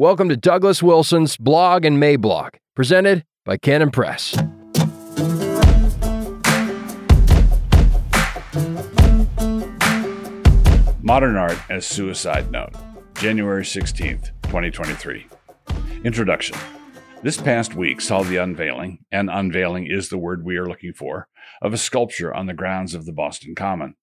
Welcome to Douglas Wilson's Blog and Mablog, presented by Canon Press. Modern Art as Suicide Note, January 16th, 2023. Introduction. This past week saw the unveiling, and unveiling is the word we are looking for, of a sculpture on the grounds of the Boston Common.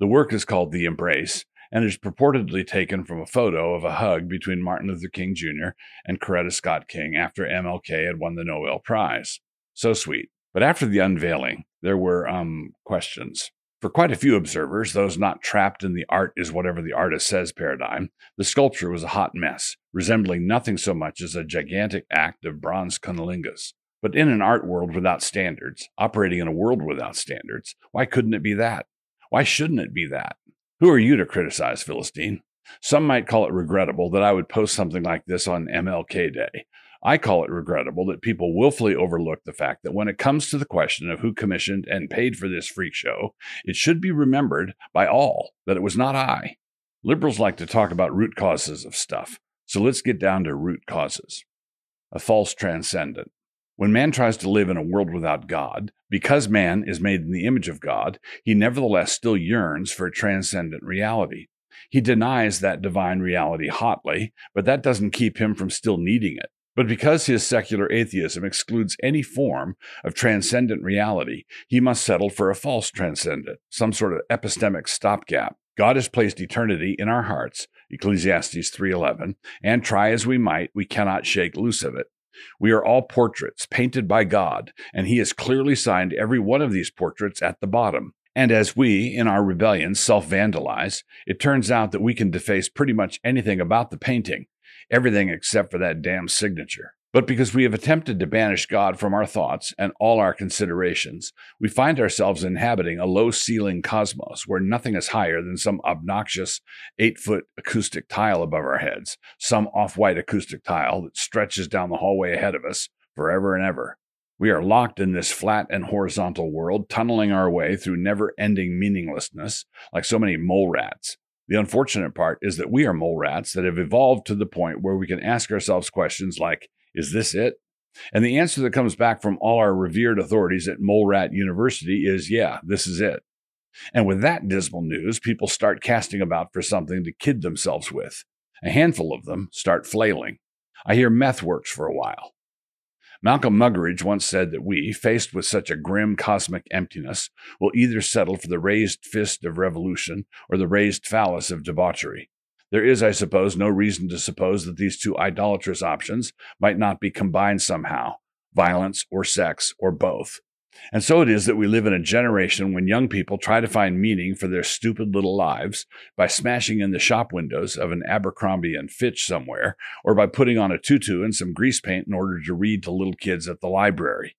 The work is called The Embrace and is purportedly taken from a photo of a hug between Martin Luther King Jr. and Coretta Scott King after MLK had won the Nobel Prize. So sweet. But after the unveiling, there were um, questions. For quite a few observers, those not trapped in the art is whatever the artist says paradigm, the sculpture was a hot mess, resembling nothing so much as a gigantic act of bronze cunnilingus. But in an art world without standards, operating in a world without standards, why couldn't it be that? Why shouldn't it be that? Who are you to criticize, Philistine? Some might call it regrettable that I would post something like this on MLK Day, I call it regrettable that people willfully overlook the fact that when it comes to the question of who commissioned and paid for this freak show, it should be remembered by all that it was not I. Liberals like to talk about root causes of stuff, so let's get down to root causes. A false transcendent. When man tries to live in a world without God, because man is made in the image of God, he nevertheless still yearns for a transcendent reality. He denies that divine reality hotly, but that doesn't keep him from still needing it. But because his secular atheism excludes any form of transcendent reality, he must settle for a false transcendent, some sort of epistemic stopgap. God has placed eternity in our hearts, Ecclesiastes 3:11, and try as we might, we cannot shake loose of it. We are all portraits painted by God, and he has clearly signed every one of these portraits at the bottom. And as we, in our rebellion, self vandalize, it turns out that we can deface pretty much anything about the painting, everything except for that damn signature. But because we have attempted to banish God from our thoughts and all our considerations, we find ourselves inhabiting a low ceiling cosmos where nothing is higher than some obnoxious eight foot acoustic tile above our heads, some off white acoustic tile that stretches down the hallway ahead of us forever and ever. We are locked in this flat and horizontal world, tunneling our way through never ending meaninglessness like so many mole rats. The unfortunate part is that we are mole rats that have evolved to the point where we can ask ourselves questions like, is this it? And the answer that comes back from all our revered authorities at Mole Rat University is, yeah, this is it. And with that dismal news, people start casting about for something to kid themselves with. A handful of them start flailing. I hear meth works for a while. Malcolm Muggeridge once said that we, faced with such a grim cosmic emptiness, will either settle for the raised fist of revolution or the raised phallus of debauchery. There is, I suppose, no reason to suppose that these two idolatrous options might not be combined somehow violence or sex or both. And so it is that we live in a generation when young people try to find meaning for their stupid little lives by smashing in the shop windows of an Abercrombie and Fitch somewhere, or by putting on a tutu and some grease paint in order to read to little kids at the library.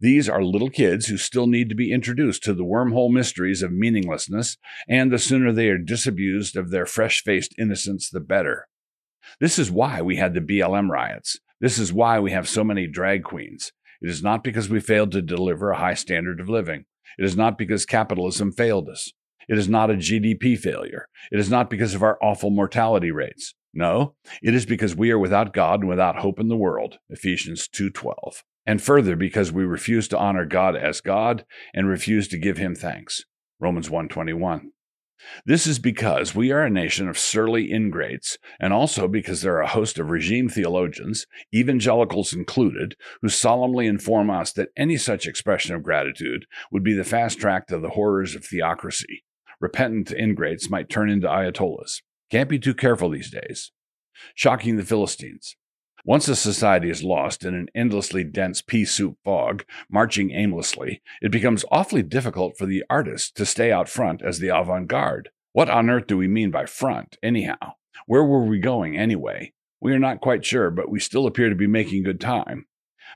These are little kids who still need to be introduced to the wormhole mysteries of meaninglessness, and the sooner they are disabused of their fresh faced innocence, the better. This is why we had the BLM riots. This is why we have so many drag queens. It is not because we failed to deliver a high standard of living. It is not because capitalism failed us. It is not a GDP failure. It is not because of our awful mortality rates. No, it is because we are without God and without hope in the world. Ephesians 2:12. And further because we refuse to honor God as God and refuse to give him thanks. Romans 1:21. This is because we are a nation of surly ingrates, and also because there are a host of regime theologians, evangelicals included, who solemnly inform us that any such expression of gratitude would be the fast track to the horrors of theocracy. Repentant ingrates might turn into ayatollahs. Can't be too careful these days. Shocking the Philistines. Once a society is lost in an endlessly dense pea soup fog, marching aimlessly, it becomes awfully difficult for the artist to stay out front as the avant garde. What on earth do we mean by front, anyhow? Where were we going, anyway? We are not quite sure, but we still appear to be making good time.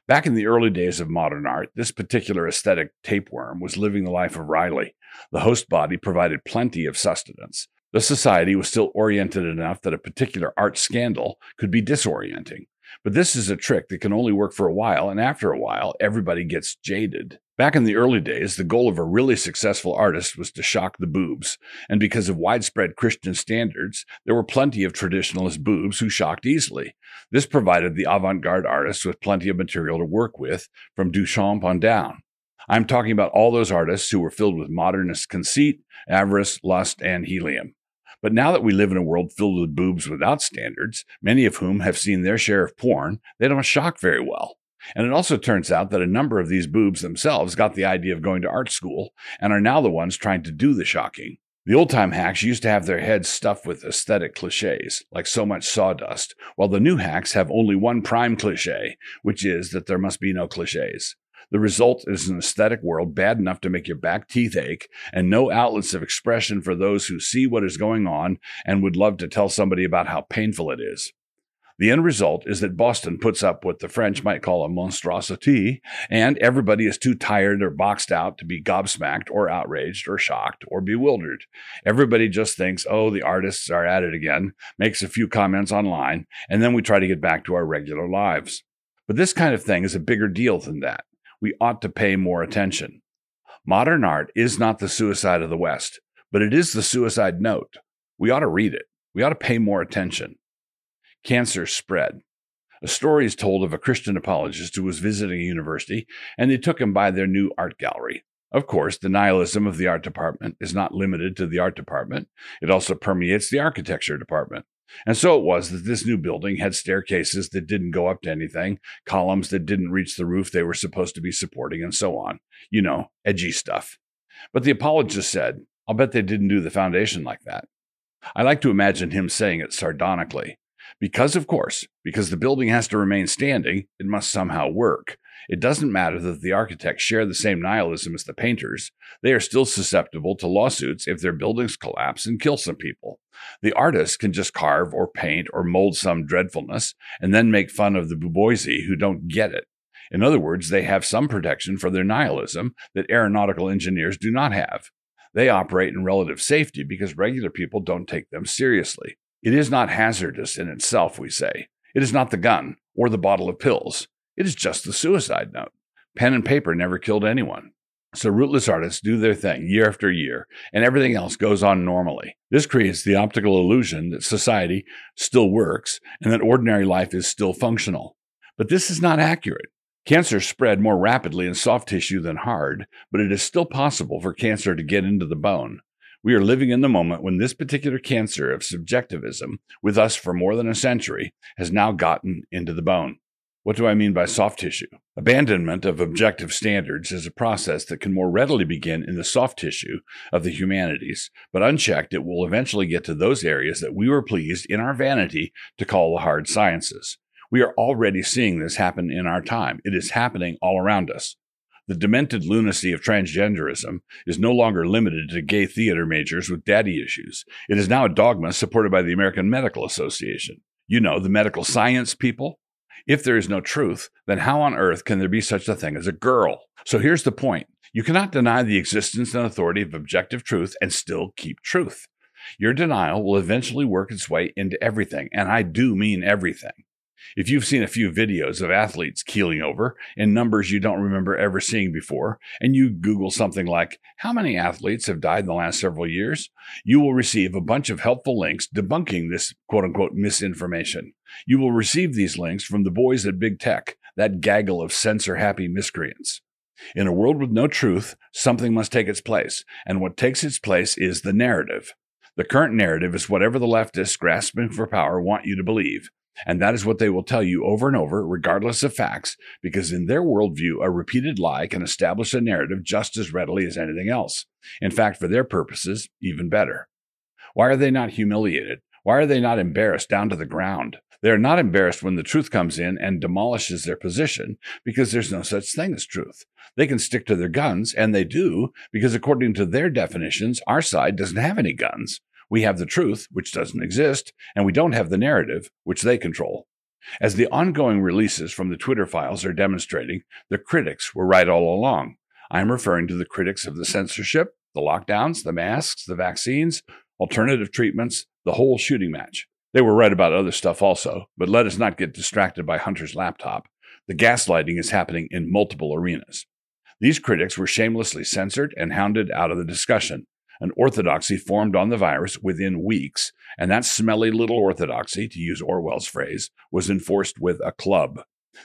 Back in the early days of modern art, this particular aesthetic tapeworm was living the life of Riley. The host body provided plenty of sustenance. The society was still oriented enough that a particular art scandal could be disorienting. But this is a trick that can only work for a while, and after a while, everybody gets jaded. Back in the early days, the goal of a really successful artist was to shock the boobs, and because of widespread Christian standards, there were plenty of traditionalist boobs who shocked easily. This provided the avant garde artists with plenty of material to work with, from Duchamp on down. I'm talking about all those artists who were filled with modernist conceit, avarice, lust, and helium. But now that we live in a world filled with boobs without standards, many of whom have seen their share of porn, they don't shock very well. And it also turns out that a number of these boobs themselves got the idea of going to art school and are now the ones trying to do the shocking. The old time hacks used to have their heads stuffed with aesthetic cliches, like so much sawdust, while the new hacks have only one prime cliche, which is that there must be no cliches. The result is an aesthetic world bad enough to make your back teeth ache and no outlets of expression for those who see what is going on and would love to tell somebody about how painful it is. The end result is that Boston puts up what the French might call a monstrosity, and everybody is too tired or boxed out to be gobsmacked or outraged or shocked or bewildered. Everybody just thinks, oh, the artists are at it again, makes a few comments online, and then we try to get back to our regular lives. But this kind of thing is a bigger deal than that we ought to pay more attention. Modern art is not the suicide of the West, but it is the suicide note. We ought to read it. We ought to pay more attention. Cancer spread. A story is told of a Christian apologist who was visiting a university, and they took him by their new art gallery. Of course, the nihilism of the art department is not limited to the art department, it also permeates the architecture department. And so it was that this new building had staircases that didn't go up to anything, columns that didn't reach the roof they were supposed to be supporting, and so on. You know, edgy stuff. But the apologist said, I'll bet they didn't do the foundation like that. I like to imagine him saying it sardonically. Because, of course, because the building has to remain standing, it must somehow work. It doesn't matter that the architects share the same nihilism as the painters. They are still susceptible to lawsuits if their buildings collapse and kill some people. The artists can just carve or paint or mold some dreadfulness and then make fun of the bourgeoisie who don't get it. In other words, they have some protection for their nihilism that aeronautical engineers do not have. They operate in relative safety because regular people don't take them seriously. It is not hazardous in itself, we say. It is not the gun or the bottle of pills. It is just the suicide note. Pen and paper never killed anyone. So rootless artists do their thing year after year, and everything else goes on normally. This creates the optical illusion that society still works and that ordinary life is still functional. But this is not accurate. Cancer spread more rapidly in soft tissue than hard, but it is still possible for cancer to get into the bone. We are living in the moment when this particular cancer of subjectivism, with us for more than a century, has now gotten into the bone. What do I mean by soft tissue? Abandonment of objective standards is a process that can more readily begin in the soft tissue of the humanities, but unchecked, it will eventually get to those areas that we were pleased in our vanity to call the hard sciences. We are already seeing this happen in our time. It is happening all around us. The demented lunacy of transgenderism is no longer limited to gay theater majors with daddy issues. It is now a dogma supported by the American Medical Association. You know, the medical science people. If there is no truth, then how on earth can there be such a thing as a girl? So here's the point you cannot deny the existence and authority of objective truth and still keep truth. Your denial will eventually work its way into everything, and I do mean everything. If you've seen a few videos of athletes keeling over in numbers you don't remember ever seeing before, and you Google something like, How many athletes have died in the last several years? you will receive a bunch of helpful links debunking this quote unquote misinformation. You will receive these links from the boys at Big Tech, that gaggle of censor happy miscreants. In a world with no truth, something must take its place, and what takes its place is the narrative. The current narrative is whatever the leftists grasping for power want you to believe. And that is what they will tell you over and over, regardless of facts, because in their worldview, a repeated lie can establish a narrative just as readily as anything else. In fact, for their purposes, even better. Why are they not humiliated? Why are they not embarrassed down to the ground? They are not embarrassed when the truth comes in and demolishes their position because there's no such thing as truth. They can stick to their guns, and they do, because according to their definitions, our side doesn't have any guns. We have the truth, which doesn't exist, and we don't have the narrative, which they control. As the ongoing releases from the Twitter files are demonstrating, the critics were right all along. I'm referring to the critics of the censorship, the lockdowns, the masks, the vaccines, alternative treatments, the whole shooting match. They were right about other stuff also, but let us not get distracted by Hunter's laptop. The gaslighting is happening in multiple arenas. These critics were shamelessly censored and hounded out of the discussion. An orthodoxy formed on the virus within weeks, and that smelly little orthodoxy, to use Orwell's phrase, was enforced with a club.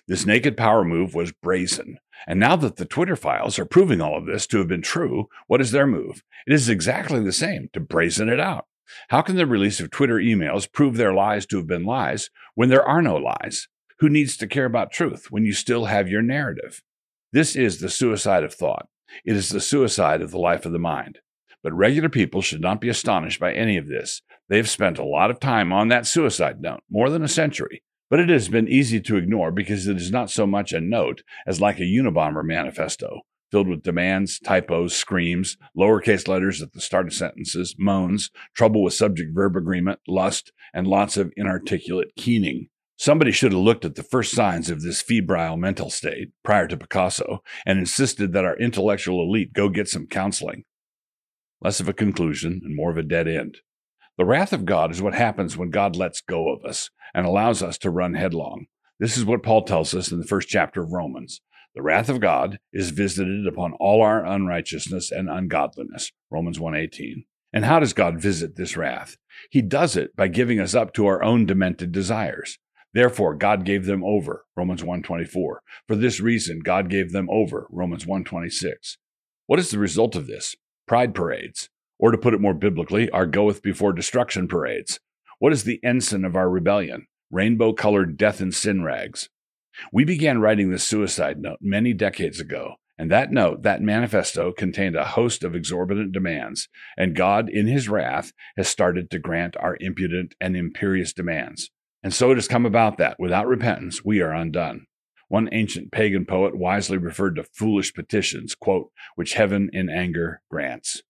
This naked power move was brazen. And now that the Twitter files are proving all of this to have been true, what is their move? It is exactly the same to brazen it out. How can the release of Twitter emails prove their lies to have been lies when there are no lies? Who needs to care about truth when you still have your narrative? This is the suicide of thought. It is the suicide of the life of the mind. But regular people should not be astonished by any of this. They've spent a lot of time on that suicide note, more than a century. But it has been easy to ignore because it is not so much a note as like a Unabomber manifesto, filled with demands, typos, screams, lowercase letters at the start of sentences, moans, trouble with subject verb agreement, lust, and lots of inarticulate keening. Somebody should have looked at the first signs of this febrile mental state prior to Picasso and insisted that our intellectual elite go get some counseling. Less of a conclusion and more of a dead end. The wrath of God is what happens when God lets go of us and allows us to run headlong. This is what Paul tells us in the first chapter of Romans. The wrath of God is visited upon all our unrighteousness and ungodliness. Romans 1:18. And how does God visit this wrath? He does it by giving us up to our own demented desires. Therefore God gave them over. Romans 1:24. For this reason God gave them over. Romans 1:26. What is the result of this? Pride parades, or to put it more biblically, our goeth before destruction parades. What is the ensign of our rebellion? Rainbow colored death and sin rags. We began writing this suicide note many decades ago, and that note, that manifesto, contained a host of exorbitant demands, and God, in his wrath, has started to grant our impudent and imperious demands. And so it has come about that, without repentance, we are undone. One ancient pagan poet wisely referred to foolish petitions, quote, which heaven in anger grants.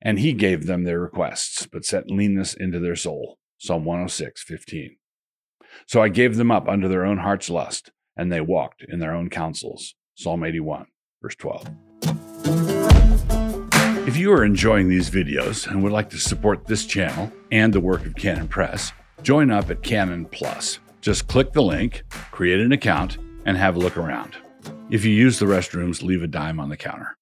And he gave them their requests, but set leanness into their soul. Psalm 106, 15. So I gave them up unto their own heart's lust, and they walked in their own counsels. Psalm 81, verse 12. If you are enjoying these videos and would like to support this channel and the work of Canon Press, join up at Canon Plus. Just click the link, create an account, and have a look around. If you use the restrooms, leave a dime on the counter.